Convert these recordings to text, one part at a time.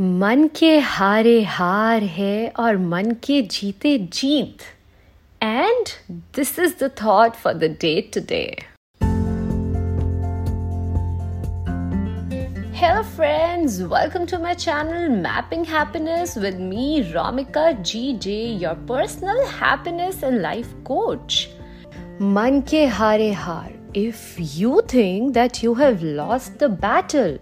मन के हारे हार है और मन के जीते जीत। And this is the thought for the day today hello friends welcome to my channel mapping happiness with me Romika G J your personal happiness and life coach मन के हारे हार। If you think that you have lost the battle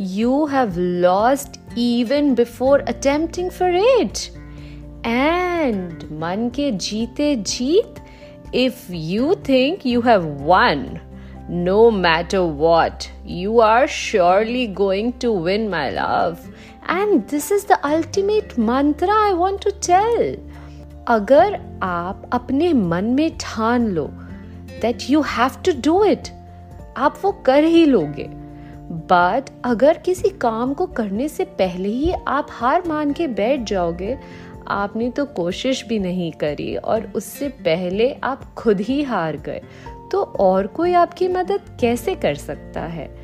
you have lost even before attempting for it. And man ke jeete jeet, if you think you have won, no matter what, you are surely going to win, my love. And this is the ultimate mantra I want to tell. अगर आप अपने मन में ठान लो that you have to do it आप वो कर ही लोगे बट अगर किसी काम को करने से पहले ही आप हार मान के बैठ जाओगे, आपने तो कोशिश भी नहीं करी और उससे पहले आप खुद ही हार गए। तो और कोई आपकी मदद कैसे कर सकता है?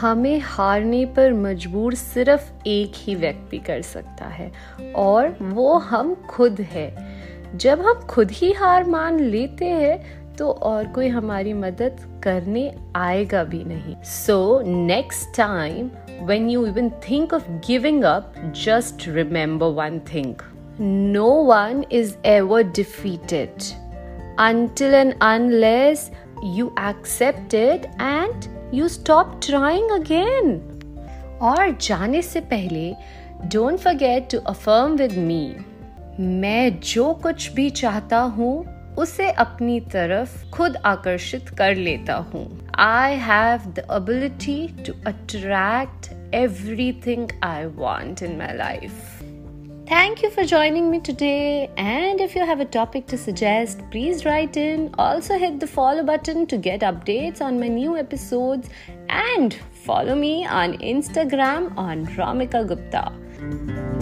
हमें हारने पर मजबूर सिर्फ़ एक ही व्यक्ति कर सकता है और वो हम खुद है। जब हम खुद ही हार मान लेते हैं तो और कोई हमारी मदद करने आएगा भी नहीं। So next time when you even think of giving up just remember one thing no one is ever defeated and unless you accept it and you stop trying again. और जाने से पहले don't forget to affirm with me मैं जो कुछ भी चाहता हूँ उसे अपनी तरफ़ खुद आकर्षित कर लेता हूँ I have the ability to attract everything I want in my life Thank you for joining me today. And if you have a topic to suggest, please write in. Also, hit the follow button to get updates on my new episodes. And follow me on Instagram on Ramika Gupta.